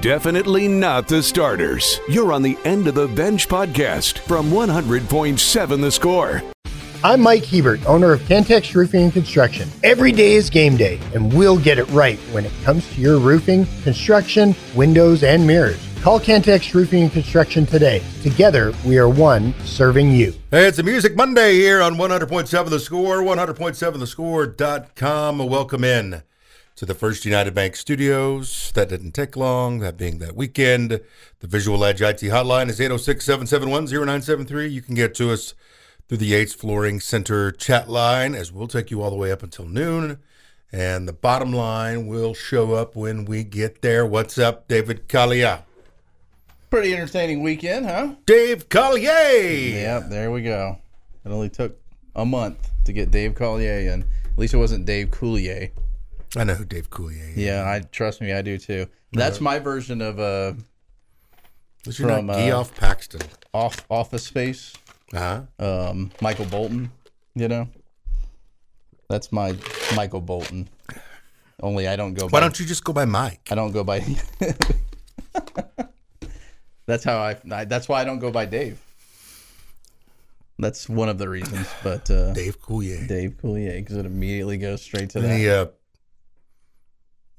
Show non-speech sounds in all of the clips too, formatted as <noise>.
Definitely not the starters. You're on the End of the Bench podcast from 100.7 The Score. I'm Mike Hebert, owner of Cantex Roofing and Construction. Every day is game day, and we'll get it right when it comes to your roofing, construction, windows, and mirrors. Call Cantex Roofing and Construction today. Together, we are one serving you. Hey, it's a Music Monday here on 100.7 The Score, 100.7thescore.com. Welcome in to the First United Bank studios. That didn't take long, that being that weekend. The Visual Edge IT hotline is 806 771 0973. You can get to us through the Yates Flooring Center chat line as we'll take you all the way up until noon. And the bottom line will show up when we get there. What's up, David Collier? Pretty entertaining weekend, huh? Dave Collier! Yep, there we go. It only took a month to get Dave Collier in. At least it wasn't Dave Coulier. I know who Dave Coulier is. Yeah, I trust me, I do too. That's my version of uh, is from, not uh, Geoff Paxton. off Office Space. Uh-huh. Um, Michael Bolton. You know, that's my Michael Bolton. Only I don't go. Why by, don't you just go by Mike? I don't go by. <laughs> that's how I, I. That's why I don't go by Dave. That's one of the reasons, but uh, Dave Coulier. Dave Coulier because it immediately goes straight to that. he uh,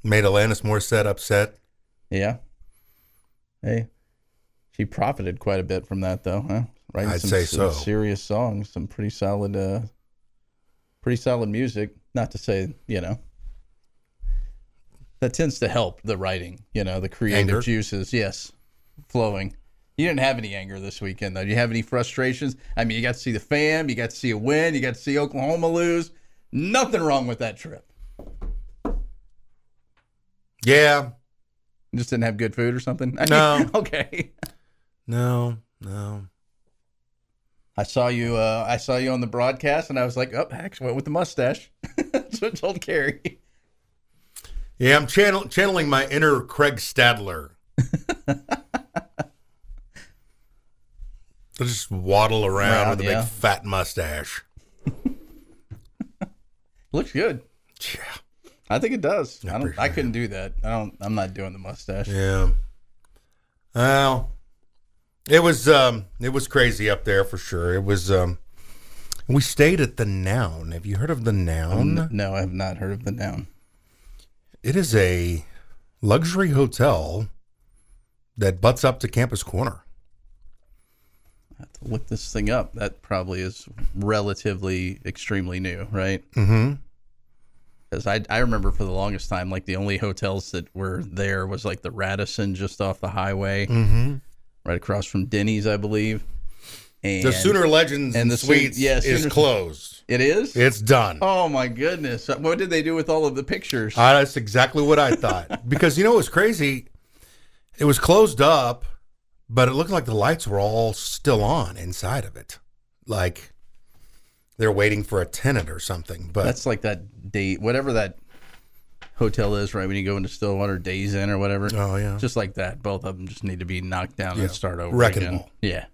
made Alanis Morissette upset. Yeah. Hey, she profited quite a bit from that, though, huh? Writing I'd some, say some so. serious songs, some pretty solid, uh, pretty solid music. Not to say, you know, that tends to help the writing. You know, the creative Anger? juices, yes, flowing. You didn't have any anger this weekend, though. Do you have any frustrations? I mean, you got to see the fam, you got to see a win, you got to see Oklahoma lose. Nothing wrong with that trip. Yeah. Just didn't have good food or something. No. <laughs> okay. No, no. I saw you. Uh, I saw you on the broadcast, and I was like, "Oh, heck, went with the mustache." <laughs> That's what I told Carrie. Yeah, I'm channel- channeling my inner Craig Stadler. <laughs> I'll just waddle around Around, with a yeah. big fat mustache. Looks good. Yeah. I think it does. I, don't. I couldn't do that. I don't. I'm not doing the mustache. Yeah. Well, it was um it was crazy up there for sure. It was um we stayed at the Noun. Have you heard of the Noun? N- No, I have not heard of the noun. It is a luxury hotel that butts up to Campus Corner. I have to look this thing up. That probably is relatively extremely new, right? Mm-hmm. Because I I remember for the longest time, like the only hotels that were there was like the Radisson just off the highway, Mm-hmm. right across from Denny's, I believe. And The Sooner Legends and and the the Soon- Suites yeah, is closed. it is. It's done. Oh my goodness! What did they do with all of the pictures? Ah, that's exactly what I thought. <laughs> because you know what was crazy? It was closed up, but it looked like the lights were all still on inside of it. Like they're waiting for a tenant or something. But That's like that date, whatever that hotel is, right? When you go into Stillwater, Days Inn or whatever. oh yeah. Just like that. Both of them just need to be knocked down Yeah. and start over Wrecking again. ball. Yeah.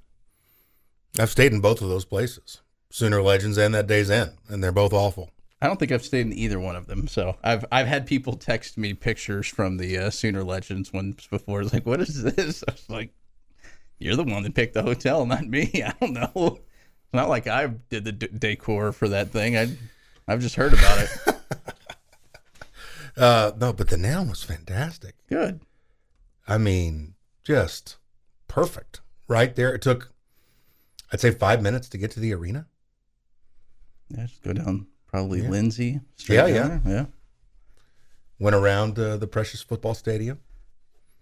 I've stayed in both of those places. Sooner Legends and that Days Inn, and they're both awful. I don't think I've stayed in either one of them. So I've I've had people text me pictures from the uh, Sooner Legends ones before. It's like, what is this? <laughs> I was like, you're the one that picked the hotel, not me. <laughs> I don't know. Not like I did the d- decor for that thing. I I've just heard about it. <laughs> Uh, no, but the Noun was fantastic. Good. I mean, just perfect. Right there. It took, I'd say, five minutes to get to the arena. Yeah, just go down probably Yeah. Lindsey. Yeah, yeah. there. yeah. Went around uh, the Precious Football Stadium.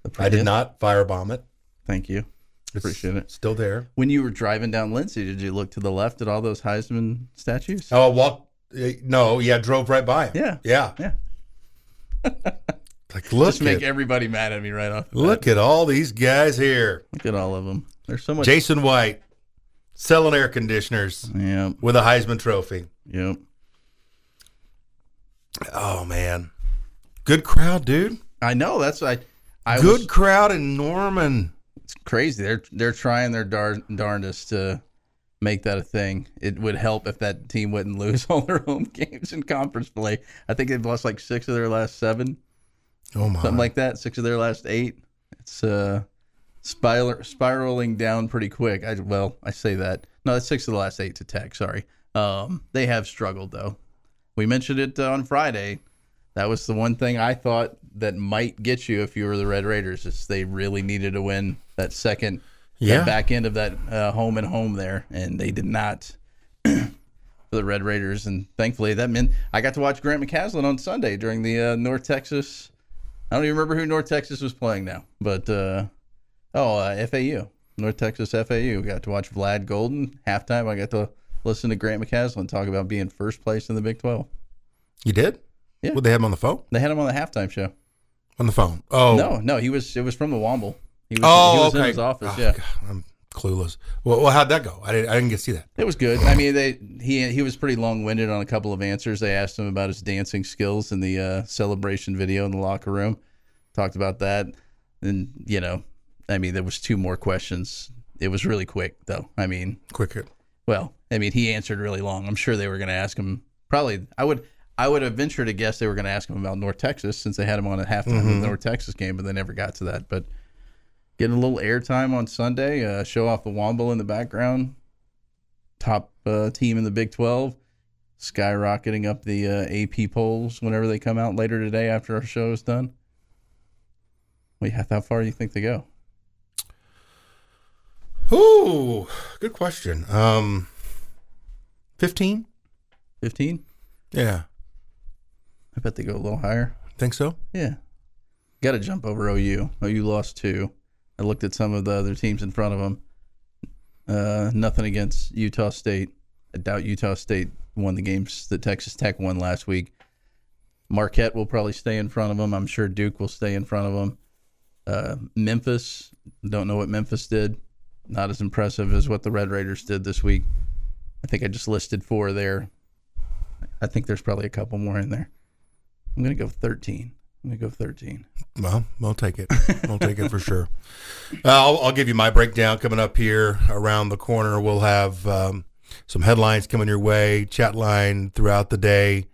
The I did not firebomb it. Thank you. Appreciate it. Still there. When you were driving down Lindsey, did you look to the left at all those Heisman statues? Oh, I walked. uh, No, yeah, drove right by him. Yeah. yeah, Yeah. Like look Just make at everybody mad at me right off. the look at all these guys here. look at all of them. There's so much. Jason White selling air conditioners Yeah. with a Heisman Trophy. Yep. Oh man, good crowd, dude. I know. That's I. I good was crowd in Norman. It's crazy. They're they're trying their dar- darndest to make that a thing. It would help if that team wouldn't <laughs> lose all their home games in conference play. I think they've lost like six of their last seven, Oh my, something like that. Six of their last eight. It's uh, spiral, spiraling down pretty quick. I well, I say that. No, that's six of the last eight to Tech. Sorry. Um, they have struggled though. We mentioned it uh, on Friday. That was the one thing I thought that might get you if you were the Red Raiders. Is they really needed to win that second, Yeah. that back end of that uh, home and home there, and they did not <clears throat> for the Red Raiders. And thankfully, that meant I got to watch Grant McCasland on Sunday during the uh, North Texas. I don't even remember who North Texas was playing now, but uh, oh, uh, FAU, North Texas FAU. Got to watch Vlad Goldin halftime. I got to listen to Grant McCasland talk about being first place in the Big Twelve. You did? Yeah. Would they have him on the phone? They had him on the halftime show. On the phone. Oh. No, no, he was. It was from the Womble. He was, Oh, he was okay. in his office. Oh, yeah, God, I'm clueless. Well, well, how'd that go? I didn't, I didn't get to see that. it was good. I mean, they he he was pretty long winded on a couple of answers. They asked him about his dancing skills in the uh, celebration video in the locker room. Talked about that, and you know, I mean, there was two more questions. It was really quick though. I mean, quicker. well, I mean, he answered really long. I'm sure they were going to ask him. Probably, I would. I would have ventured to guess they were going to ask him about North Texas since they had him on at halftime of the North Texas game, but they never got to that. But getting a little airtime on Sunday, uh, show off the Womble in the background, top uh, team in the Big 12, skyrocketing up the uh, AP polls whenever they come out later today after our show is done. Wait, how how far do you think they go? Ooh, good question. Um, 15? 15? Yeah. I bet they go a little higher. Think so? Yeah. Got to jump over OU. OU lost two. I looked at some of the other teams in front of them. Uh, nothing against Utah State. I doubt Utah State won the games that Texas Tech won last week. Marquette will probably stay in front of them. I'm sure Duke will stay in front of them. Uh, Memphis, don't know what Memphis did. Not as impressive as what the Red Raiders did this week. I think I just listed four there. I think there's probably a couple more in there. I'm going to go 13. I'm going to go 13. Well, we'll take it. We'll take it for sure. Uh, I'll, I'll give you my breakdown coming up here around the corner. We'll have um, some headlines coming your way, chat line throughout the day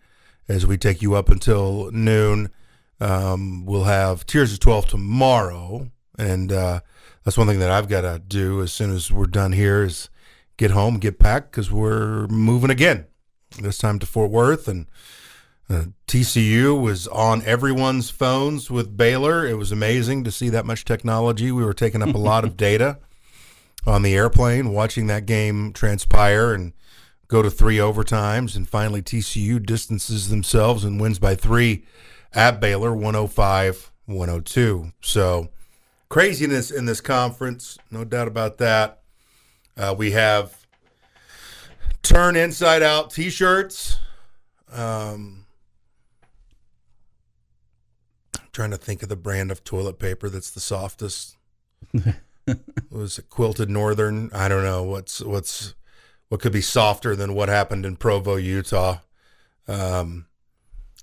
as we take you up until noon. Um, we'll have Tears of 12 tomorrow. And uh, that's one thing that I've got to do as soon as we're done here is get home, get packed because we're moving again. This time to Fort Worth and uh, TCU was on everyone's phones with Baylor. It was amazing to see that much technology. We were taking up a lot of <laughs> data on the airplane, watching that game transpire and go to three overtimes. And finally, TCU distances themselves and wins by three at Baylor, 105 102. So craziness in this conference, no doubt about that. Uh, we have turn inside out t shirts. Um, trying to think of the brand of toilet paper that's the softest. <laughs> was it quilted northern? I don't know what's what's what could be softer than what happened in Provo, Utah. Um,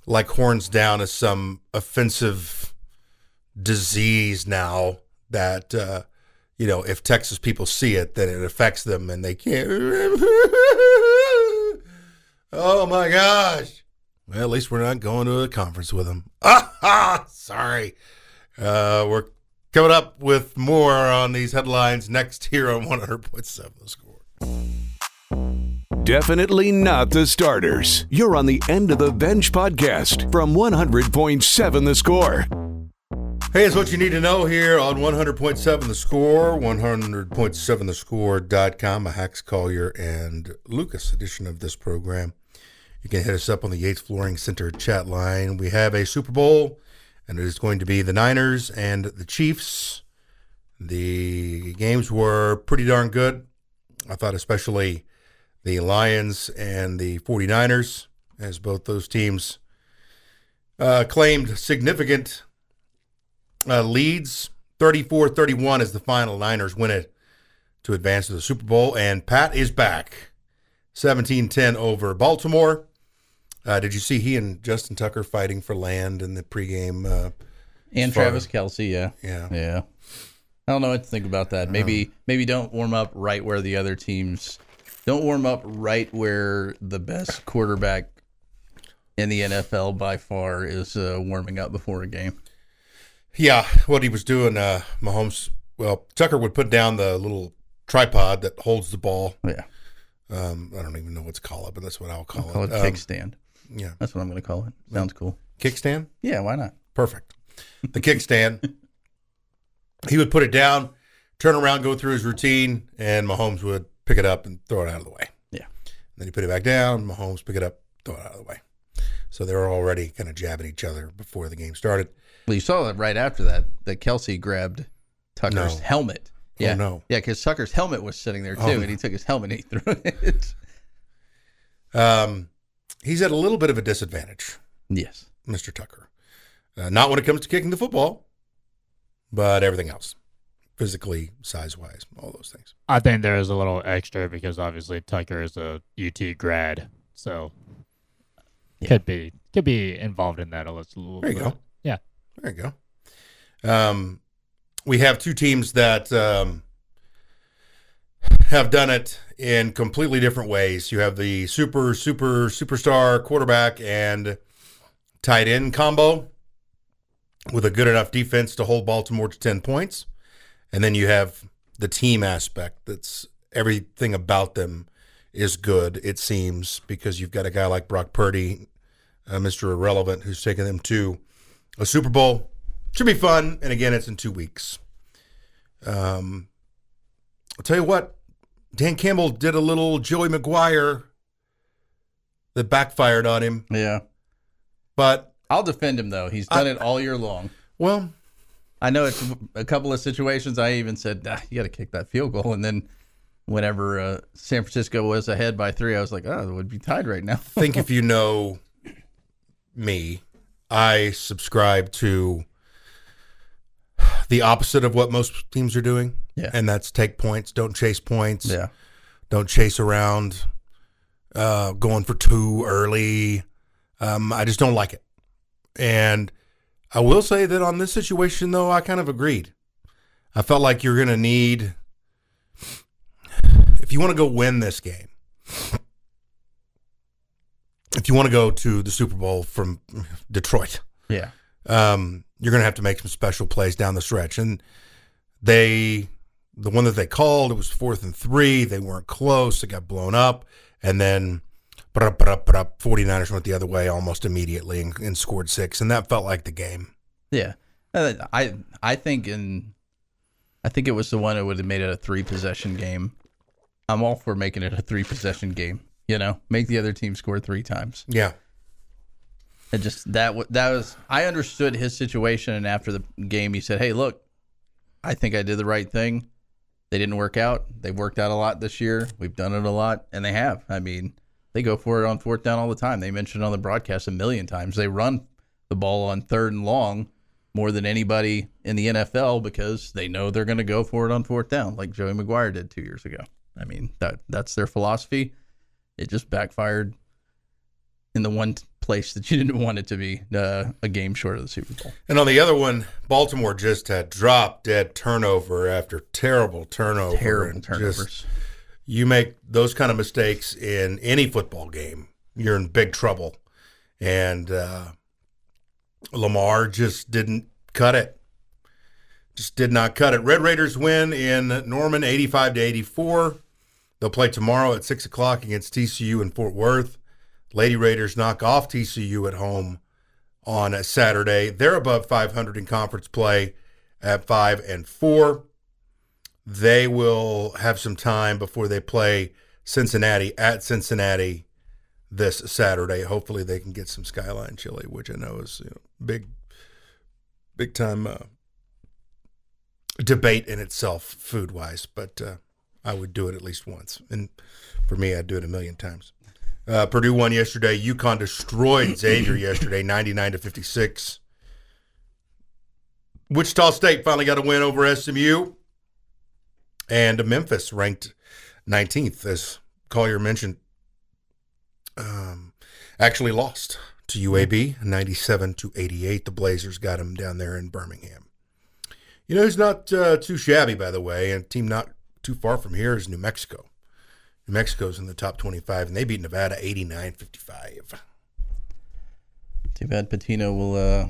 like horns down is some offensive disease now that uh, you know if Texas people see it, then it affects them and they can't. <laughs> oh my gosh! Well, at least we're not going to a conference with them. Ah, <laughs> sorry. Uh, we're coming up with more on these headlines next here on 100.7 The Score. Definitely not the starters. You're on the End of the Bench podcast from 100.7 The Score. Hey, it's what you need to know here on 100.7 The Score, 100.7thescore.com, a Hacks Collier and Lucas edition of this program. You can hit us up on the Yates Flooring Center chat line. We have a Super Bowl, and it is going to be the Niners and the Chiefs. The games were pretty darn good. I thought, especially the Lions and the 49ers, as both those teams uh, claimed significant uh, leads 34 31 is the final. Niners win it to advance to the Super Bowl. And Pat is back 17 10 over Baltimore. Uh, did you see he and Justin Tucker fighting for land in the pregame? Uh, And far- Travis Kelce, yeah. yeah. Yeah. I don't know what to think about that. Maybe maybe don't warm up right where the other teams don't warm up right where the best quarterback in the NFL by far is uh, warming up before a game. Yeah, what he was doing, uh, Mahomes. Well, Tucker would put down the little tripod that holds the ball. Yeah. Um, I don't even know what to call it, but that's what I'll call, Call it Um, kickstand. Yeah, That's what I'm going to call it. Sounds cool. kickstand. Yeah, why not? Perfect. The kickstand. he would put it down, turn around, go through his routine, and Mahomes would pick it up and throw it out of the way. Yeah. then he put it back down. Mahomes pick it up, throw it out of the way. So they were already kind of jabbing each other before the game started. Well, you saw it right after that that Kelce grabbed Tucker's No. helmet. Yeah, no. Yeah, because Tucker's helmet was sitting there too, Oh, and he took his helmet and he threw <laughs> it. Um, he's at a little bit of a disadvantage, yes. Mr. Tucker. Uh, not when it comes to kicking the football, but everything else, physically, size wise, all those things. I think there is a little extra because obviously Tucker is a UT grad, so could be could be involved in that a little. There you bit. go. Yeah. There you go. Um, we have two teams that um, have done it in completely different ways. You have the super, super, superstar quarterback and tight end combo with a good enough defense to hold Baltimore to 10 points. And then you have the team aspect that's everything about them is good, it seems, because you've got a guy like Brock Purdy, uh, Mr. Irrelevant, who's taken them to a Super Bowl. Should be fun. And again, it's in two weeks. Um, I'll tell you what, Dan Campbell did a little Joey McGuire that backfired on him. Yeah. But, I'll defend him though. He's done it all year long. well, I know it's a couple of situations. I even said ah, you got to kick that field goal, and then whenever uh, San Francisco was ahead by three, I was like, oh, it would be tied right now. I think if you <laughs> know me, I subscribe to the opposite of what most teams are doing. Yeah. And that's take points, don't chase points. yeah. don't chase around uh, going for two early. Um, I just don't like it. And I will say that on this situation, though, I kind of agreed. I felt like you're going to need, if you want to go win this game, if you want to go to the Super Bowl from Detroit, Yeah. um, you're going to have to make some special plays down the stretch. And they, the one that they called, it was fourth and three. They weren't close. It got blown up. And then, brah, brah, brah, 49ers went the other way almost immediately and, and scored six. And that felt like the game. Yeah, Uh, I I think in I think it was the one that would have made it a three possession game. I'm all for making it a three possession game. You know, make the other team score three times. Yeah. It just that that was I understood his situation, and after the game, he said, "Hey, look, I think I did the right thing. They didn't work out. They've worked out a lot this year. We've done it a lot, and they have. I mean, they go for it on fourth down all the time. They mentioned on the broadcast a million times. They run the ball on third and long more than anybody in the NFL because they know they're going to go for it on fourth down, like Joey McGuire did two years ago. I mean, that that's their philosophy. It just backfired in the one place that you didn't want it to be, uh, a game short of the Super Bowl. And on the other one, Baltimore just had drop dead turnover after terrible turnover. Terrible and turnovers. just- you make those kind of mistakes in any football game, you're in big trouble. And uh, Lamar just didn't cut it. Just did not cut it. Red Raiders win in Norman, 85 to 84. They'll play tomorrow at six o'clock against TCU in Fort Worth. Lady Raiders knock off TCU at home on a Saturday. They're above 500 in conference play at five and four. They will have some time before they play Cincinnati at Cincinnati this Saturday. Hopefully, they can get some Skyline chili, which I know is you know, big, big time uh, debate in itself, food wise. But uh, I would do it at least once, and for me, I'd do it a million times. Uh, Purdue won yesterday. UConn destroyed <clears throat> Xavier yesterday, 99 to 56. Wichita State finally got a win over SMU. And Memphis ranked 19th, as Collier mentioned, um, actually lost to UAB 97 to 88. The Blazers got him down there in Birmingham. You know who's not uh, too shabby, by the way, and a team not too far from here is New Mexico. New Mexico's in the top 25, and they beat Nevada 89 55. Too bad Pitino will uh,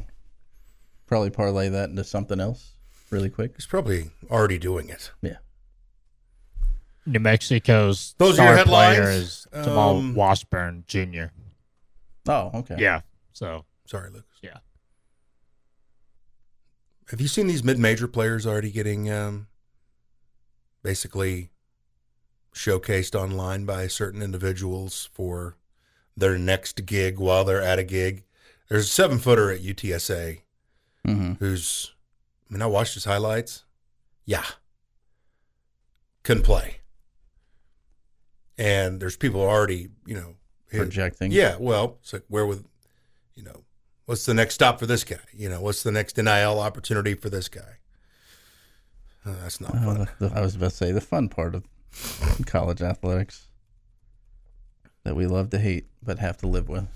Probably parlay that into something else really quick. He's probably already doing it. Yeah. New Mexico's Those are star your headlines? player is Jamal Um, Mashburn Jr. Oh, okay. Yeah. So Sorry, Lucas. yeah. Have you seen these mid-major players already getting um, basically showcased online by certain individuals for their next gig while they're at a gig? There's a seven-footer at UTSA hmm who's, I mean, I watched his highlights. Yeah, couldn't play. And there's people already, you know, hit- Projecting. yeah, well, it's like where would you know, what's the next stop for this guy? You know, what's the next NIL opportunity for this guy? Uh, that's not Uh, fun. the- I was about to say the fun part of <laughs> college athletics that we love to hate but have to live with.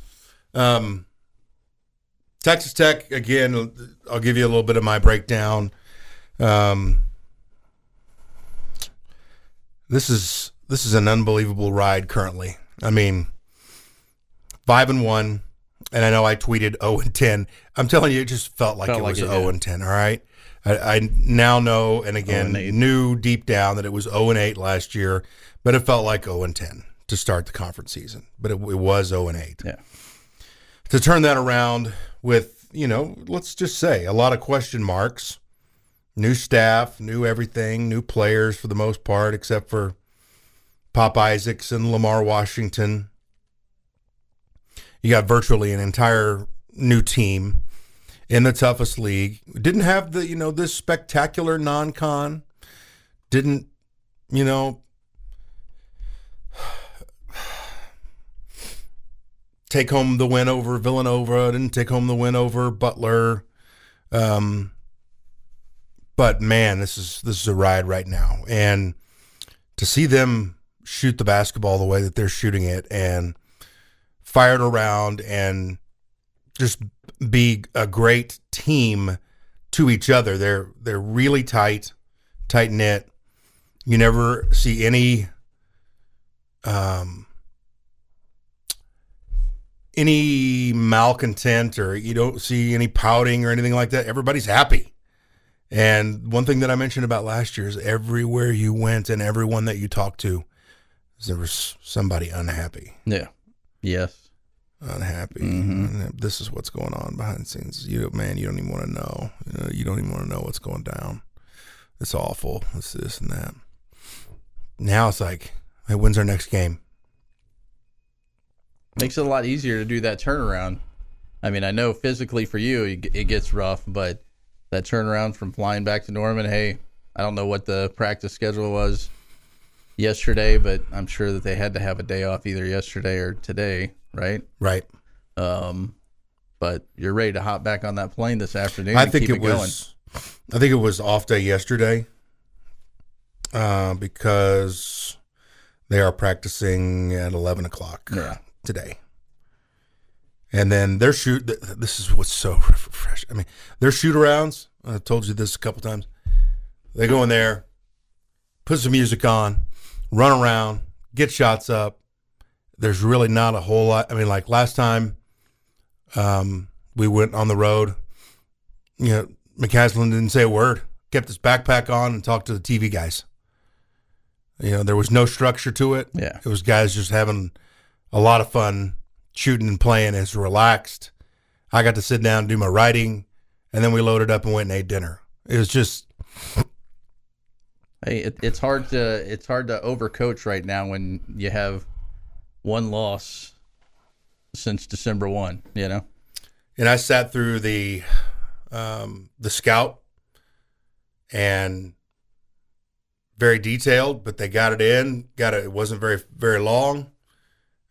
Um, Texas Tech again. I'll give you a little bit of my breakdown. Um, this is this is an unbelievable ride currently. I mean, five and one, and I know I tweeted zero and ten. I'm telling you, it just felt like Felt it like was it, zero yeah. and ten. All right, I, I now know, and again oh and knew deep down that it was zero and eight last year, but it felt like zero and ten to start the conference season. But it, it was zero and eight Yeah. to turn that around with, you know, let's just say a lot of question marks, new staff, new everything, new players for the most part, except for Pop Isaacs and Lamar Washington. You got virtually an entire new team in the toughest league. Didn't have the, you know, this spectacular non con. Didn't, you know, <sighs> take home the win over Villanova. Didn't take home the win over Butler. Um, but man, this is this is a ride right now, and to see them shoot the basketball the way that they're shooting it and fire it around and just be a great team to each other. They're they're really tight, tight knit. You never see any um any malcontent or you don't see any pouting or anything like that. Everybody's happy. And one thing that I mentioned about last year is everywhere you went and everyone that you talked to, there was somebody unhappy. Yeah. Yes. Unhappy. Mhm. This is what's going on behind the scenes. You know, man, you don't even want to know. You, know, you don't even want to know what's going down. It's awful. It's this and that. Now it's like, hey, when's our next game? Makes it a lot easier to do that turnaround. I mean, I know physically for you it it gets rough, but that turnaround from flying back to Norman, hey, I don't know what the practice schedule was yesterday, but I'm sure that they had to have a day off either yesterday or today, right? Right. Um, but you're ready to hop back on that plane this afternoon. I think it going. was. I think it was off day yesterday, uh, because they are practicing at eleven o'clock Yeah. today, and then their shoot. This is what's so <laughs> fresh. I mean, their shoot arounds. I told you this a couple times. They go in there, put some music on, run around, get shots up. There's really not a whole lot. I mean, like last time, um, we went on the road you know, McCasland didn't say a word, kept his backpack on and talked to the TV guys. You know, there was no structure to it. Yeah. It was guys just having a lot of fun shooting and playing. It's relaxed. I got to sit down and do my writing, and then we loaded up and went and ate dinner. It was just, it, it's hard to it's hard to overcoach right now when you have one loss since December one. You know, and I sat through the um, the scout and very detailed, but they got it in. Got it. It wasn't very very long,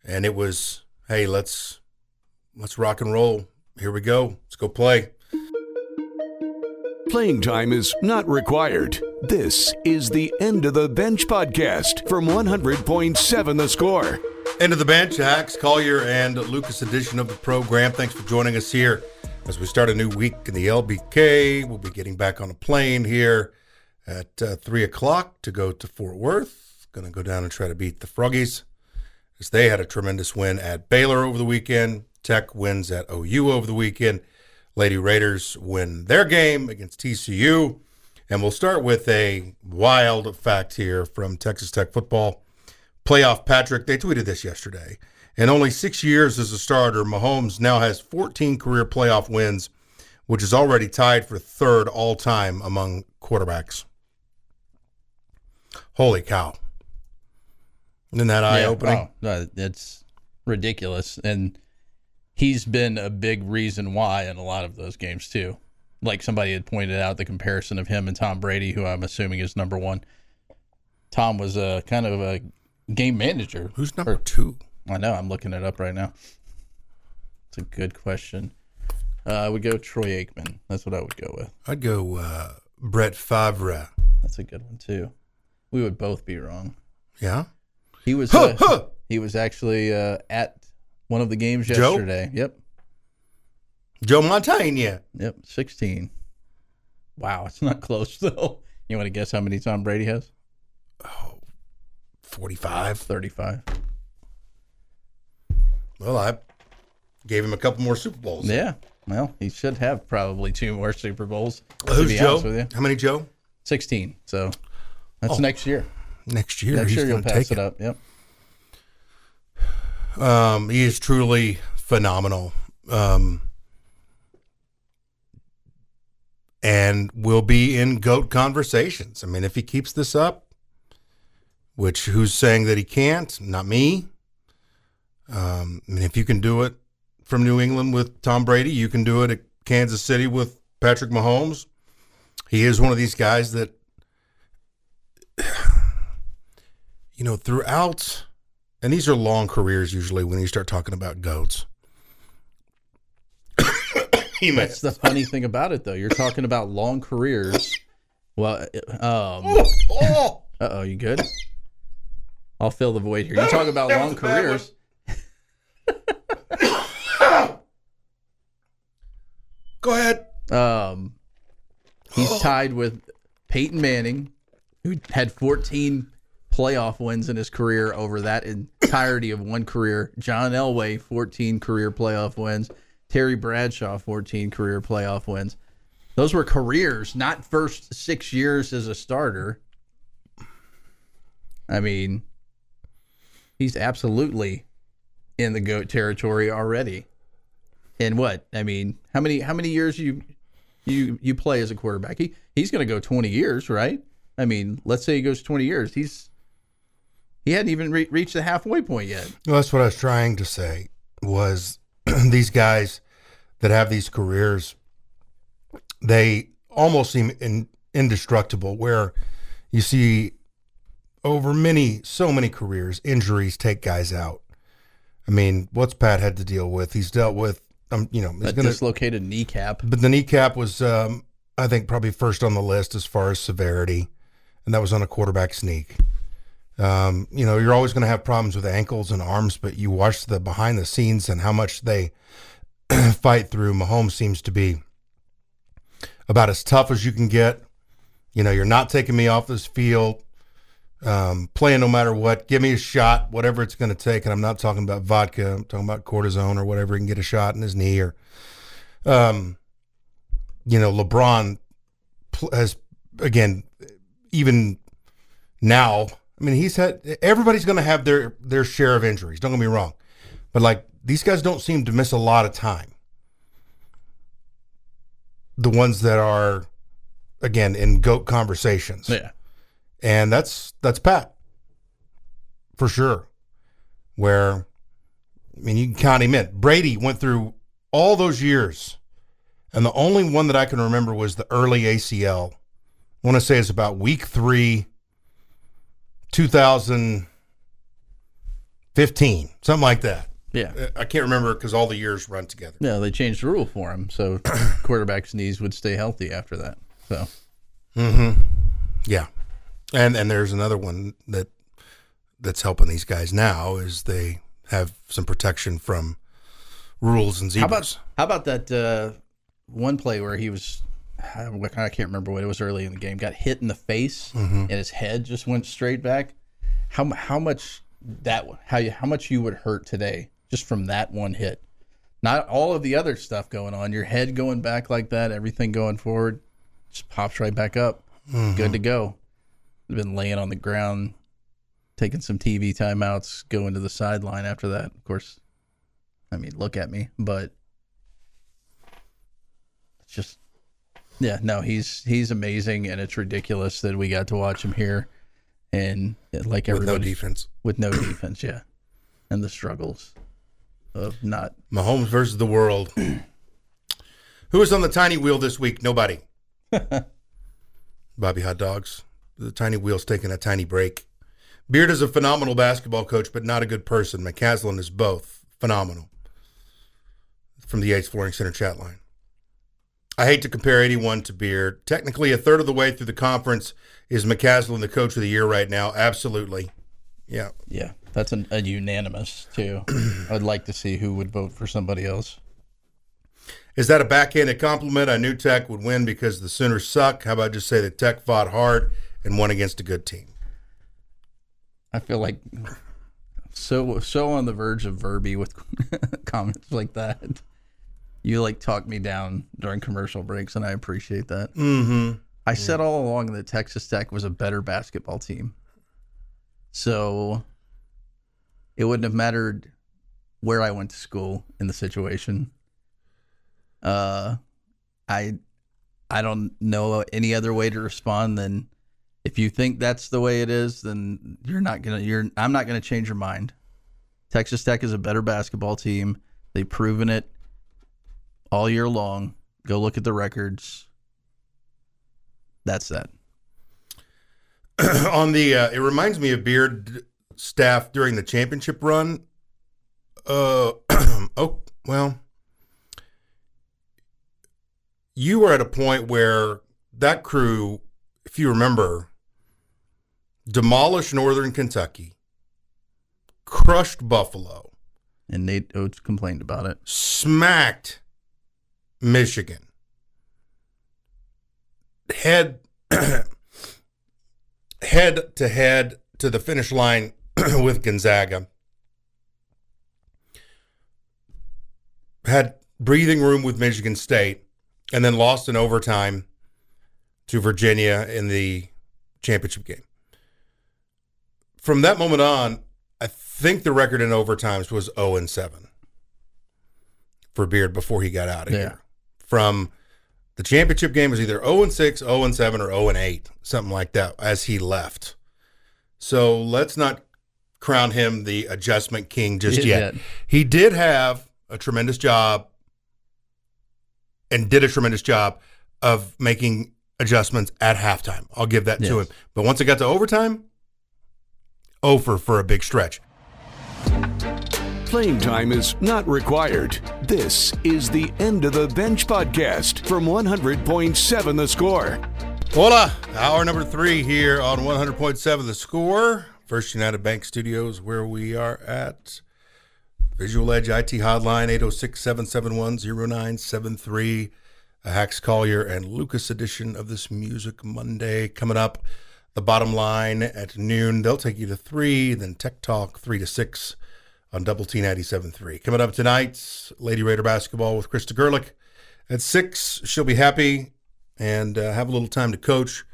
and it was hey let's let's rock and roll. Here we go. Let's go play. Playing time is not required. This is the End of the Bench podcast from 100.7 The Score. End of the bench, Hacks, Collier, and Lucas edition of the program. Thanks for joining us here as we start a new week in the LBK. We'll be getting back on a plane here at uh, 3 o'clock to go to Fort Worth. Going to go down and try to beat the Froggies as they had a tremendous win at Baylor over the weekend. Tech wins at OU over the weekend. Lady Raiders win their game against TCU. And we'll start with a wild fact here from Texas Tech football. Playoff Patrick, they tweeted this yesterday. In only six years as a starter, Mahomes now has 14 career playoff wins, which is already tied for third all time among quarterbacks. Holy cow. Isn't that eye opening? Oh, uh, it's ridiculous. And he's been a big reason why in a lot of those games, too. Like somebody had pointed out the comparison of him and Tom Brady, who I'm assuming is number one. Tom was a kind of a game manager. Who's number two? I know. I'm looking it up right now. It's a good question. Uh, I would go Troy Aikman. That's what I would go with. I'd go uh, Brett Favre. That's a good one too. We would both be wrong. Yeah. He was Huh, uh, huh. he was actually uh, at one of the games Joe? yesterday. Yep. Joe Montana. Yep. 16. Wow, it's not <laughs> close though. You want to guess how many Tom Brady has? 45. 35. Well, I gave him a couple more Super Bowls. Yeah. Well, he should have probably two more Super Bowls. to Who's Joe? honest with you. How many Joe? 16. So that's Oh, next year. Next year. Next he's year you'll pass take it it. up. Yep. Um, he is truly phenomenal. Um, and will be in GOAT conversations. I mean, if he keeps this up, which who's saying that he can't? Not me. Um, I mean, if you can do it from New England with Tom Brady, you can do it at Kansas City with Patrick Mahomes. He is one of these guys that, <sighs> you know, throughout, and these are long careers usually when you start talking about goats. <coughs> That's the funny thing about it, though. You're talking about long careers. Well, um, oh, uh oh, you good? I'll fill the void here. You talk about long was a bad careers. <coughs> go ahead. Um, he's tied with Peyton Manning, who had 14 playoff wins in his career over that entirety of one career. John Elway, 14 career playoff wins. Terry Bradshaw, 14 career playoff wins. Those were careers, not first six years as a starter. I mean, he's absolutely in the goat territory already. And what? I mean, how many how many years you you you play as a quarterback? He he's going to go 20 years, right? I mean, let's say he goes 20 years. He's he hadn't even re- reached the halfway point yet. Well, that's what I was trying to say was <clears throat> these guys that have these careers, they almost seem in, indestructible. Where you see over many, so many careers, injuries take guys out. I mean, what's Pat had to deal with? He's dealt with, um, you know, he's going to dislocated kneecap. But the kneecap was, um, I think, probably first on the list as far as severity, and that was on a quarterback sneak. Um, you know, you're always going to have problems with ankles and arms, but you watch the behind the scenes and how much they <clears throat> fight through. Mahomes seems to be about as tough as you can get. You know, you're not taking me off this field, um, playing no matter what. Give me a shot, whatever it's going to take. And I'm not talking about vodka. I'm talking about cortisone or whatever. He can get a shot in his knee or, um, you know, LeBron has again, even now. I mean, he's had everybody's going to have their their share of injuries. Don't get me wrong, but like these guys don't seem to miss a lot of time. The ones that are, again, in goat conversations, Yeah. and that's that's Pat for sure. Where, I mean, you can count him in. Brady went through all those years, and the only one that I can remember was the early ACL. I want to say it's about week three, 2015, something like that. Yeah. Uh, I can't remember because all the years run together. No, they changed the rule for him, so <clears throat> quarterbacks' knees would stay healthy after that. So Yeah, and and there's another one that that's helping these guys now is they have some protection from rules and how zebras. about how about that uh, one play where he was I I can't remember what it was early in the game got hit in the face mm-hmm. and his head just went straight back. How how much that how you, how much you would hurt today just from that one hit? Not all of the other stuff going on. Your head going back like that, everything going forward, just pops right back up. Mm-hmm. Good to go. I've been laying on the ground, taking some TV timeouts, going to the sideline after that. Of course, I mean, look at me, but it's just, yeah, no, he's he's amazing, and it's ridiculous that we got to watch him here, and uh, like with no defense. with no defense, yeah, and the struggles of not Mahomes versus the world. <clears throat> Who was on the tiny wheel this week? Nobody. <laughs> Bobby Hot Dogs. The tiny wheel's taking a tiny break. Beard is a phenomenal basketball coach, but not a good person. McCasland is both phenomenal. From the Yates Flooring Center chat line. I hate to compare anyone to Beard. Technically, a third of the way through the conference is McCasland the coach of the year right now. Absolutely. Yeah. Yeah, that's an, a unanimous too. <clears throat> I'd like to see who would vote for somebody else. Is that a backhanded compliment? I knew Tech would win because the Sooners suck. How about just say that Tech fought hard and won against a good team? I feel like so so on the verge of Verby with <laughs> comments like that. You like talk me down during commercial breaks, and I appreciate that. Mm-hmm. I said all along that Texas Tech was a better basketball team, so it wouldn't have mattered where I went to school in the situation. Uh, I I don't know any other way to respond than if you think that's the way it is, then you're not gonna you're I'm not gonna change your mind. Texas Tech is a better basketball team. They've proven it all year long. Go look at the records. That's that. <clears throat> on the, uh, it reminds me of Beard staff during the championship run. Uh, <clears throat> oh well, you were at a point where that crew, if you remember, demolished Northern Kentucky, crushed Buffalo, And Nate Oats complained about it. smacked Michigan, head <clears throat> head to head to the finish line <clears throat> with Gonzaga. Had breathing room with Michigan State, and then lost in overtime to Virginia in the championship game. From that moment on, I think the record in overtimes was 0 and 7 for Beard before he got out of Yeah. here. From the championship game was either 0 and 6, 0 and 7, or 0 and 8, something like that, as he left. So let's not crown him the adjustment king just Yeah. yet. He did have a tremendous job and did a tremendous job of making adjustments at halftime. I'll give that to him. But once it got to overtime, over for a big stretch. Playing time is not required. This is the End of the Bench podcast from 100.7 The Score. Hola, hour number three here on 100.7 The Score, First United Bank Studios, where we are at Visual Edge IT Hotline, 806 771 0973. A Hacks Collier and Lucas edition of this Music Monday coming up. The bottom line at noon. They'll take you to three, then Tech Talk, three to six on Double T 97.3. Coming up tonight, Lady Raider basketball with Krista Gerlich. At six, she'll be happy and uh, have a little time to coach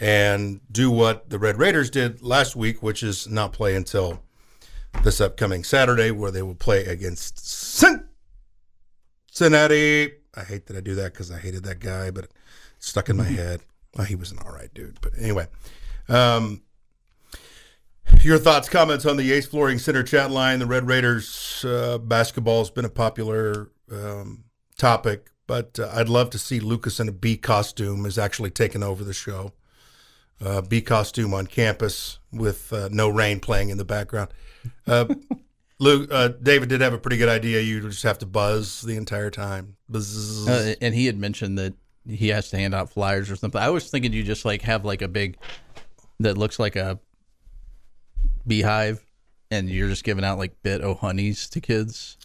and do what the Red Raiders did last week, which is not play until this upcoming Saturday, where they will play against Cincinnati. I hate that I do that because I hated that guy, but it stuck in my head. Well, he was an all right dude, but anyway. Um, your thoughts, comments on the Yates Flooring Center chat line. The Red Raiders uh, basketball has been a popular um, topic, but uh, I'd love to see Lucas in a bee costume is actually taking over the show. Uh, bee costume on campus with uh, no rain playing in the background. Uh, <laughs> Luke, uh, David did have a pretty good idea. You just have to buzz the entire time. Buzz. Uh, and he had mentioned that he has to hand out flyers or something. I was thinking you just like have like a big that looks like a beehive, and you're just giving out like bit o honeys to kids.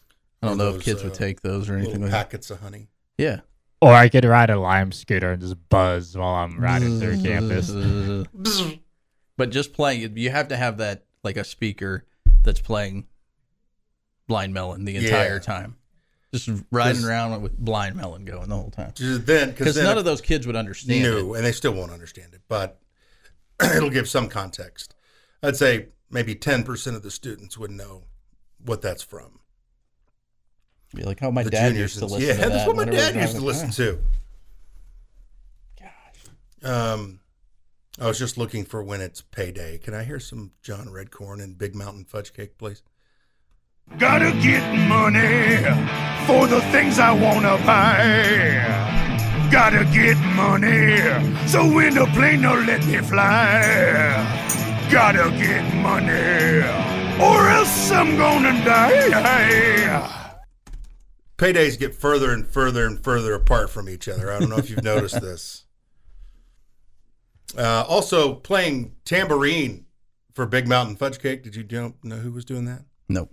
I don't Or know if those, kids would uh, take those or anything Little like that. packets of honey. Yeah. Or I could ride a lime scooter and just buzz while I'm riding through campus. <laughs> But just playing, you have to have that like a speaker that's playing Blind Melon the entire Yeah. time. just riding around with blind melon going the whole time. Just then, Because none of those kids would understand No, it. and they still won't understand it, but <clears throat> it'll give some context. I'd say maybe 10% of the students would know what that's from. Be like, oh, my The dad used to and- listen yeah, to that. that's what my dad used to listen to. Gosh. Um, I was just looking for when it's payday. Can I hear some John Redcorn and Big Mountain Fudge Cake, please? Gotta get money for the things I wanna buy. Gotta get money so when the plane don't let me fly. Gotta get money or else I'm gonna die. Paydays get further and further and further apart from each other. I don't know if you've noticed <laughs> this. Uh, also, playing tambourine for Big Mountain Fudge Cake. Did you know, know who was doing that? Nope.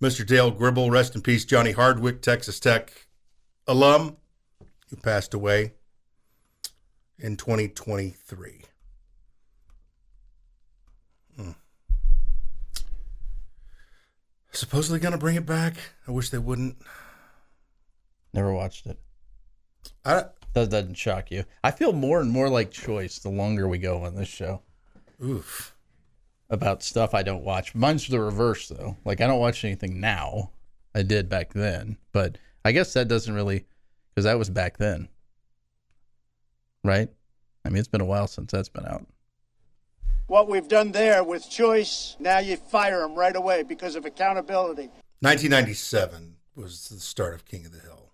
Mr. Dale Gribble, rest in peace, Johnny Hardwick, Texas Tech alum, who passed away in 2023. Hmm. Supposedly going to bring it back. I wish they wouldn't. Never watched it. I, That doesn't shock you. I feel more and more like choice the longer we go on this show oof. about stuff I don't watch. Mine's the reverse though. Like I don't watch anything now. I did back then, but I guess that doesn't really because that was back then, right? I mean, it's been a while since that's been out. What we've done there with choice, now you fire them right away because of accountability. 1997 was the start of King of the Hill,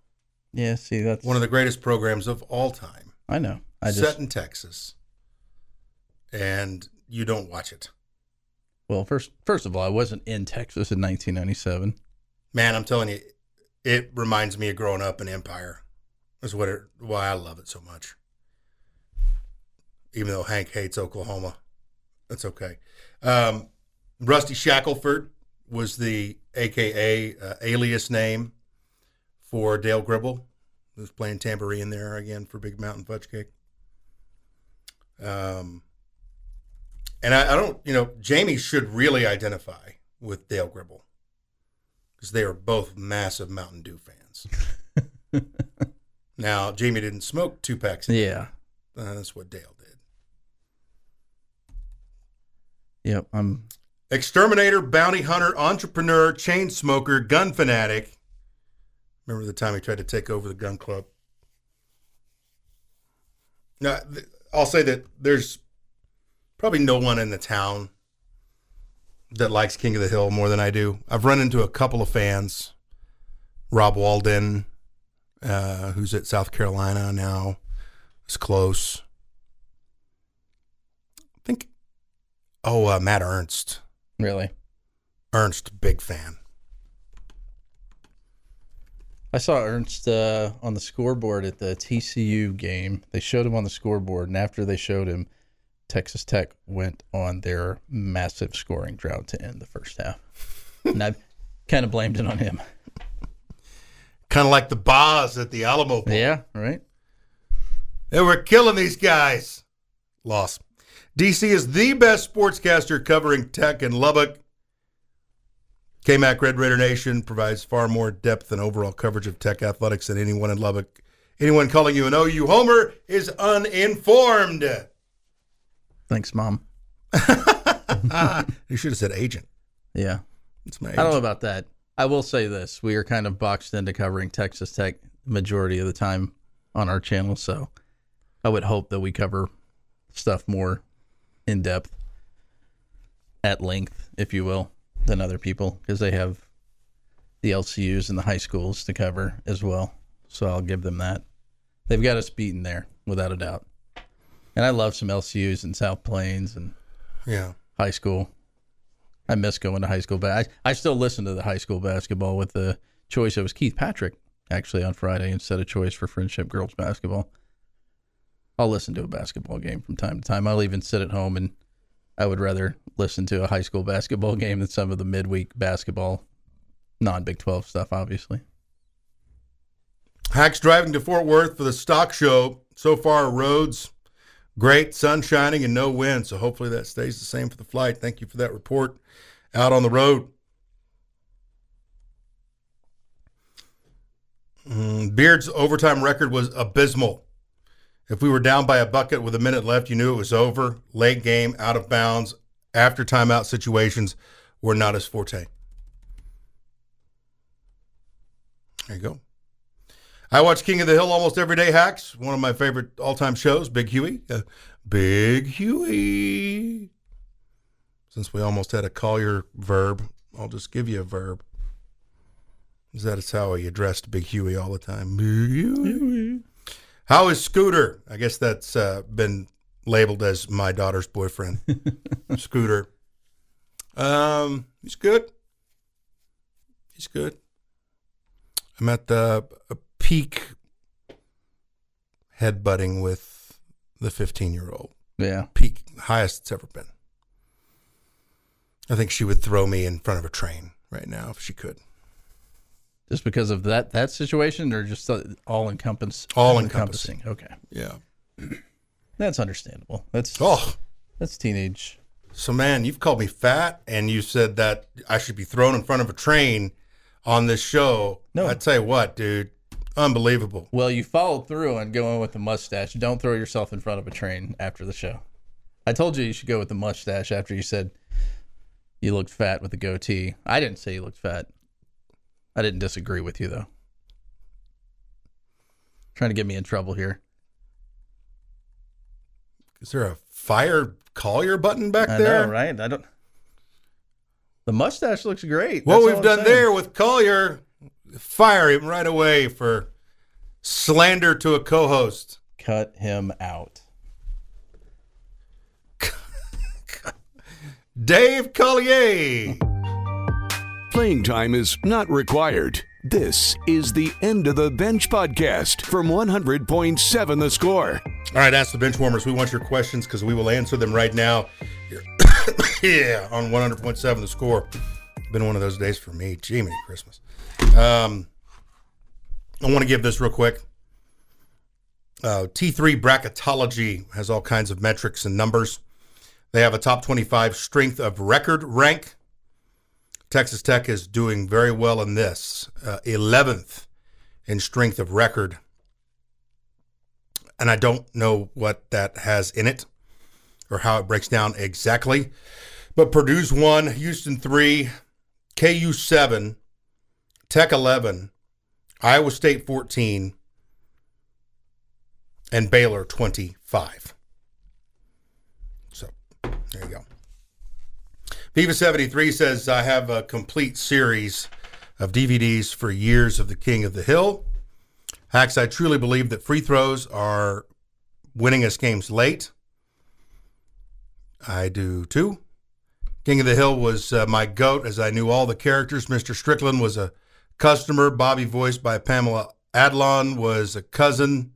Yeah, see, that's one of the greatest programs of all time. I know. I just set in Texas, and you don't watch it. well, first first of all, I wasn't in Texas in 1997. Man, I'm telling you, it reminds me of growing up in Empire. That's what it, why I love it so much. Even though Hank hates Oklahoma, that's okay. Um, Rusty Shackelford was the AKA uh, alias name for Dale Gribble, who's playing tambourine there again for Big Mountain Fudge Cake. Um, and I, I don't, you know, Jamie should really identify with Dale Gribble because they are both massive Mountain Dew fans. <laughs> now, Jamie didn't smoke two packs. Yeah. Uh, that's what Dale did. Yep. I'm Exterminator, bounty hunter, entrepreneur, chain smoker, gun fanatic. Remember the time he tried to take over the gun club? Now, I'll say that there's probably no one in the town that likes King of the Hill more than I do. I've run into a couple of fans. Rob Walden, uh, who's at South Carolina now, is close. I think, oh, uh, Matt Ernst. really. Ernst, big fan. I saw Ernst uh, on the scoreboard at the TCU game. They showed him on the scoreboard, and after they showed him, Texas Tech went on their massive scoring drought to end the first half. and I kind of blamed it on him. Kind of like the Boz at the Alamo Bowl. Yeah, right? They were killing these guys. Loss. DC is the best sportscaster covering tech in Lubbock. KMAC Red Raider Nation provides far more depth and overall coverage of tech athletics than anyone in Lubbock. Anyone calling you an OU homer is uninformed. Thanks, Mom. <laughs> you should have said agent. Yeah. It's my agent. I don't know about that. I will say this: we are kind of boxed into covering Texas Tech majority of the time on our channel, so I would hope that we cover stuff more in depth, at length, if you will, than other people because they have the LCUs and the high schools to cover as well. So I'll give them that. They've got us beaten there without a doubt. And I love some LCUs in South Plains and Yeah. high school. I miss going to high school, but I, I still listen to the high school basketball with the choice. It was Keith Patrick actually on Friday instead of choice for friendship girls basketball. I'll listen to a basketball game from time to time. I'll even sit at home and I would rather listen to a high school <laughs> basketball game than some of the midweek basketball, non Big 12 stuff, obviously. Hacks driving to Fort Worth for the stock show. So far, roads great, sun shining, and no wind. So hopefully that stays the same for the flight. Thank you for that report. Out on the road. Mm, Beard's overtime record was abysmal. If we were down by a bucket with a minute left, you knew it was over. Late game, out of bounds, after timeout situations were not his forte. There you go. I watch King of the Hill almost every day. Hacks, one of my favorite all-time shows. Big Huey, uh, Big Huey. Since we almost had a Collier verb, I'll just give you a verb. Is that how he addressed Big Huey all the time. Big Huey. How is Scooter? I guess that's uh, been labeled as my daughter's boyfriend. <laughs> Scooter. Um, he's good. He's good. I'm at the a peak headbutting with the 15 year old. Yeah. Peak, highest it's ever been. I think she would throw me in front of a train right now if she could. Just because of that that situation, or just all encompass All encompassing. Okay, Yeah. <clears throat> that's understandable. That's Oh, that's teenage. so man, you've called me fat and you said that I should be thrown in front of a train on this show. No. I tell you what, dude, unbelievable. Well, you followed through on going with the mustache. Don't throw yourself in front of a train after the show. I told you you should go with the mustache after you said you looked fat with the goatee. I didn't say you looked fat. I didn't disagree with you though. Trying to get me in trouble here. Is there a fire Collier button back I there? know, right? I don't. The mustache looks great. What That's we've done there with Collier, fire him right away for slander to a co-host. Cut him out. <laughs> Dave Collier. Playing time is not required. This is the End of the Bench podcast from 100.7 The Score. All right, ask the bench warmers. We want your questions because we will answer them right now. <coughs> Yeah, on 100.7 The Score. Been one of those days for me. Gee, many Christmas. Um, I want to give this real quick. Uh, T3 Bracketology has all kinds of metrics and numbers. They have a top 25 strength of record rank. Texas Tech is doing very well in this, uh, 11th in strength of record. And I don't know what that has in it or how it breaks down exactly. But Purdue's one, Houston three, KU seven, Tech 11, Iowa State 14, and Baylor 25. So there you go. Viva73 says, I have a complete series of DVDs for years of The King of the Hill. Hacks, I truly believe that free throws are winning us games late. I do too. King of the Hill was uh, my goat as I knew all the characters. Mr. Strickland was a customer. Bobby, voiced by Pamela Adlon, was a cousin.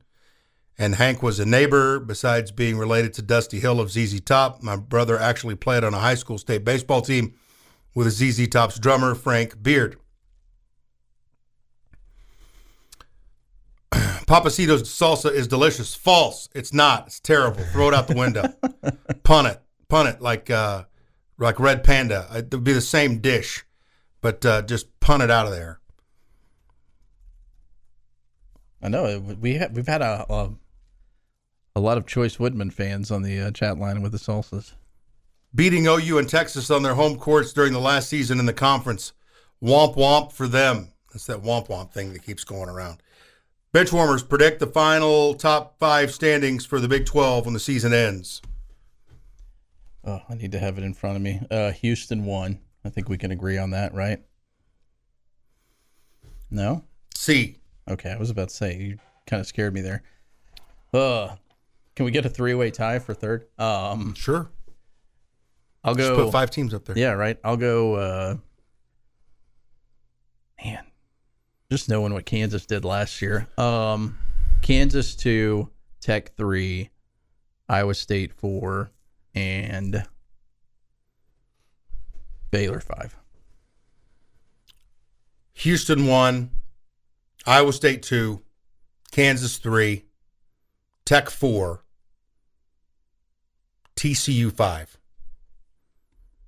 And Hank was a neighbor. Besides being related to Dusty Hill of ZZ Top, my brother actually played on a high school state baseball team with ZZ Top's drummer, Frank Beard. <clears throat> Papacito's salsa is delicious. False. It's not. It's terrible. Throw it out the window. <laughs> Pun it. Pun it like uh, like Red Panda. It would be the same dish, but uh, just pun it out of there. I know we have we've had a a, a lot of Choice Woodman fans on the uh, chat line with the salsas. Beating OU and Texas on their home courts during the last season in the conference. Womp womp for them. That's that womp womp thing that keeps going around. Benchwarmers predict the final top five standings for the Big 12 when the season ends. Oh, I need to have it in front of me. Uh, Houston won. I think we can agree on that, right? No. C. Okay, I was about to say you kind of scared me there. Uh, can we get a three-way tie for third? Um, Sure. I'll Just go put five teams up there. Yeah, right. I'll go. uh Man, just knowing what Kansas did last year. Um, Kansas two, Tech three, Iowa State four, and Baylor five. Houston one, Iowa State two, Kansas three, Tech four, TCU five.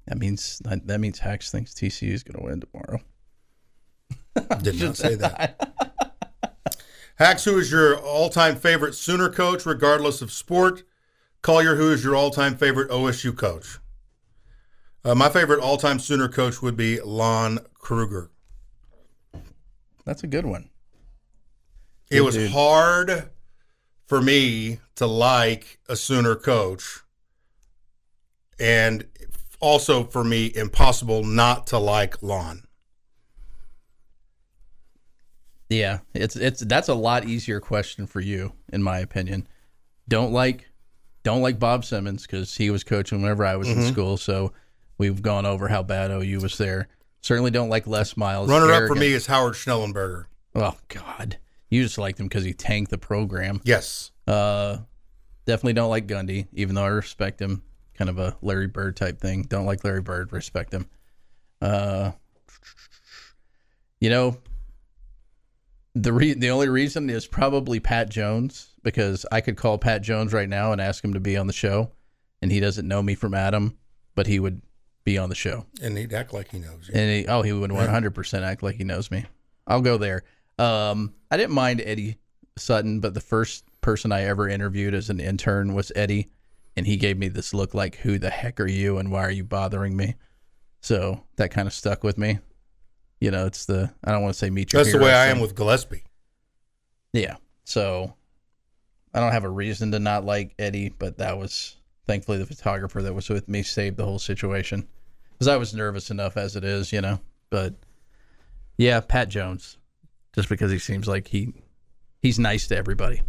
That means that, that means Hacks thinks TCU is going to win tomorrow. <laughs> Did not say that. <laughs> Hacks, who is your all-time favorite Sooner coach, regardless of sport? Collier, who is your all-time favorite OSU coach? Uh, my favorite all-time Sooner coach would be Lon Kruger. That's a good one. It was dude. hard for me to like a Sooner coach, and also for me impossible not to like Lon. Yeah, it's it's that's a lot easier question for you, in my opinion. Don't like, don't like Bob Simmons because he was coaching whenever I was in school. So we've gone over how bad OU was there. Certainly don't like Les Miles. Runner up for me is Howard Schnellenberger. Oh God, you just liked him because he tanked the program. Yes. Uh, definitely don't like Gundy, even though I respect him. Kind of a Larry Bird type thing. Don't like Larry Bird, respect him. Uh, you know, the re- the only reason is probably Pat Jones because I could call Pat Jones right now and ask him to be on the show, and he doesn't know me from Adam, but he would be on the show. And he'd act like he knows you. And he, oh, he would 100% act like he knows me. I'll go there. Um, I didn't mind Eddie Sutton, but the first person I ever interviewed as an intern was Eddie, and he gave me this look like, "Who the heck are you, and why are you bothering me?" So that kind of stuck with me. You know, it's the I don't want to say meet your. That's the way I am with Gillespie. Yeah. So I don't have a reason to not like Eddie, but that was thankfully the photographer that was with me saved the whole situation because I was nervous enough as it is, you know. But yeah, Pat Jones, just because he seems like he he's nice to everybody,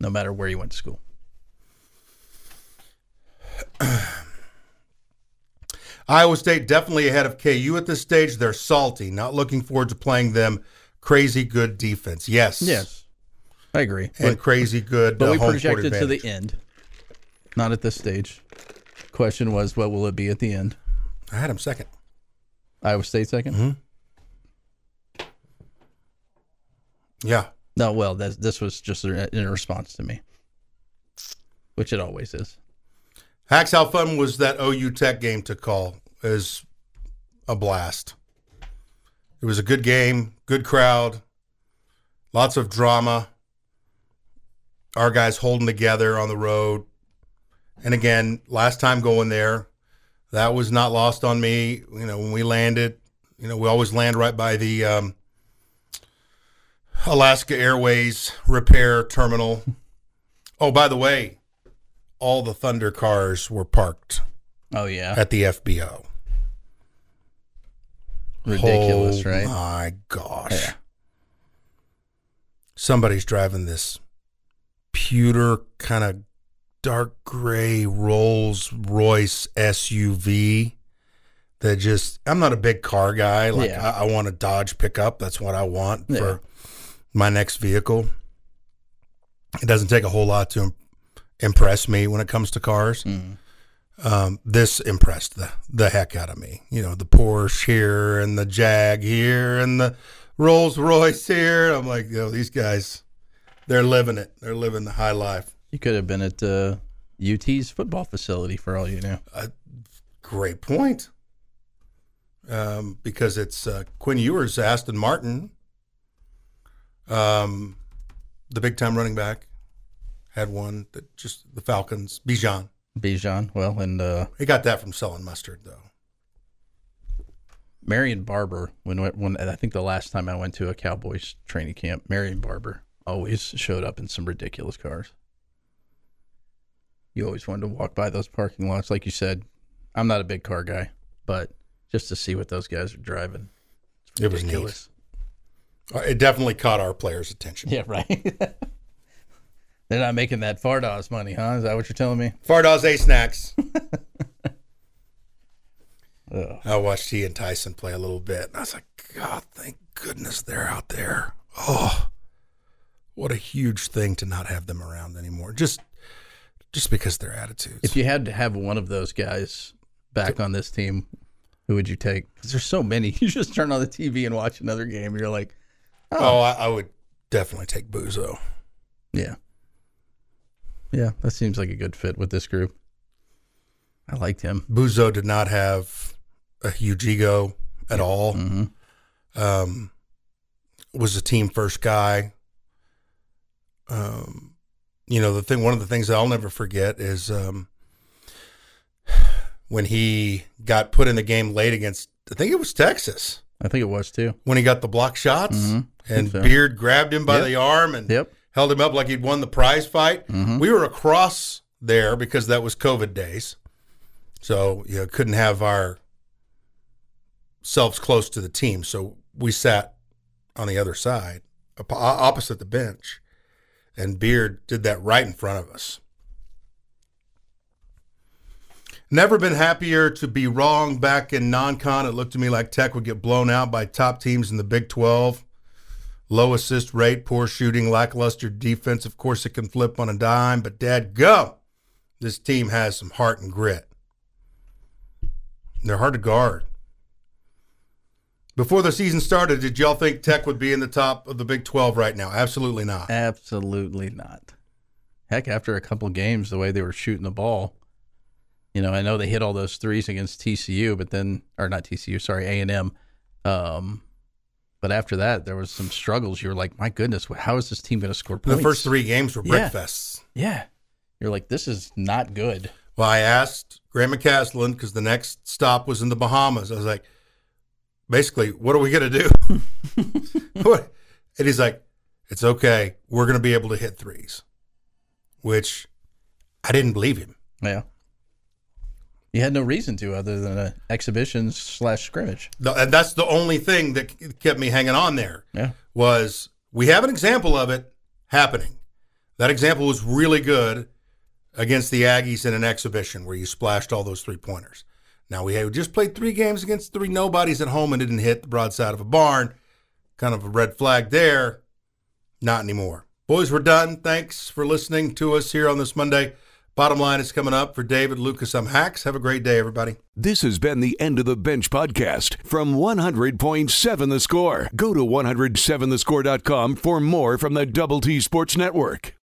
no matter where he went to school. <clears throat> Iowa State definitely ahead of KU at this stage. They're salty, not looking forward to playing them crazy good defense. Yes. Yes, I agree. And But, crazy good but uh, we projected to the end, not at this stage. Question was, what will it be at the end? I had him second. Iowa State 2nd Mhm. Yeah. No, well, this this was just a- in response to me, which it always is. Hacks, how fun was that OU Tech game to call? Was a blast. It was a good game, good crowd, lots of drama. Our guys holding together on the road. And again, last time going there, that was not lost on me. You know, when we landed, you know, we always land right by the um, Alaska Airways repair terminal. Oh, by the way, all the Thunder cars were parked Oh yeah, at the FBO. ridiculous, oh, right? My gosh. Yeah. Somebody's driving this pewter kind of dark gray Rolls Royce SUV that just I'm not a big car guy. Like Yeah. I, I want a Dodge pickup. That's what I want Yeah. for my next vehicle. It doesn't take a whole lot to impress me when it comes to cars. Mm. Um, this impressed the the heck out of me. You know, the Porsche here and the Jag here and the Rolls Royce here. I'm like, yo, these guys, they're living it. They're living the high life. You could have been at uh, UT's football facility for all you know. Great point. Um, because it's uh, Quinn Ewers, Aston Martin, um, the big time running back, had one that just the Falcons, Bijan. Bijan, well, and uh, He got that from selling mustard, though. Marion Barber. When when I think the last time I went to a Cowboys training camp, Marion Barber always showed up in some ridiculous cars. You always wanted to walk by those parking lots, like you said. I'm not a big car guy, but just to see what those guys are driving, It was neat. ridiculous. Uh, It definitely caught our players' attention. Yeah, right. <laughs> They're not making that Fardaws money, huh? Is that what you're telling me? Fardaws A Snacks. <laughs> I watched he and Tyson play a little bit, and I was like, God, thank goodness they're out there. Oh, what a huge thing to not have them around anymore. Just, just because their attitudes. If you had to have one of those guys back on this team, who would you take? Because there's so many. <laughs> You just turn on the TV and watch another game. And you're like, oh. oh, I, I would definitely take Buzo. yeah, yeah, that seems like a good fit with this group. I liked him. Buzo did not have a huge ego at all. hmm Um, was a team first guy. Um, you know, the thing, one of the things I'll never forget is um, when he got put in the game late against, I think it was Texas, I think it was too. when he got the block shots Mhm. and so. Beard grabbed him by Yep. the arm and Yep. Held him up like he'd won the prize fight. Mhm. We were across there because that was COVID days. So, you know, couldn't have our selves close to the team. So we sat on the other side, op- opposite the bench. And Beard did that right in front of us. Never been happier to be wrong back in non con. It looked to me like Tech would get blown out by top teams in the Big 12. Low assist rate, poor shooting, lackluster defense. Of course, it can flip on a dime, but dad go. This team has some heart and grit. They're hard to guard. Before the season started, did y'all think Tech would be in the top of the Big 12 right now? Absolutely not. Absolutely not. Heck, after a couple games, the way they were shooting the ball, you know, I know they hit all those threes against TCU, but then, or not TCU, sorry, A and M. Um, but after that, there was some struggles. You were like, my goodness, how is this team going to score points? The first three games were Yeah. brickfests. yeah, you're like, this is not good. Well, I asked Grant McCasland because the next stop was in the Bahamas. I was like, basically, what are we going to do? <laughs> What? and he's like, it's okay. We're going to be able to hit threes, which I didn't believe him. Yeah, you had no reason to other than an exhibition slash scrimmage. The- And that's the only thing that kept me hanging on there Yeah, was we have an example of it happening. That example was really good against the Aggies in an exhibition where you splashed all those three pointers. Now we had just played three games against three nobodies at home and didn't hit the broadside of a barn. Kind of a red flag there. Not anymore. Boys, we're done. Thanks for listening to us here on this Monday. Bottom line is coming up for David Lucas. I'm Hacks. Have a great day, everybody. This has been the End of the Bench podcast from 100.7 The Score. Go to 107thescore.com for more from the Double T Sports Network.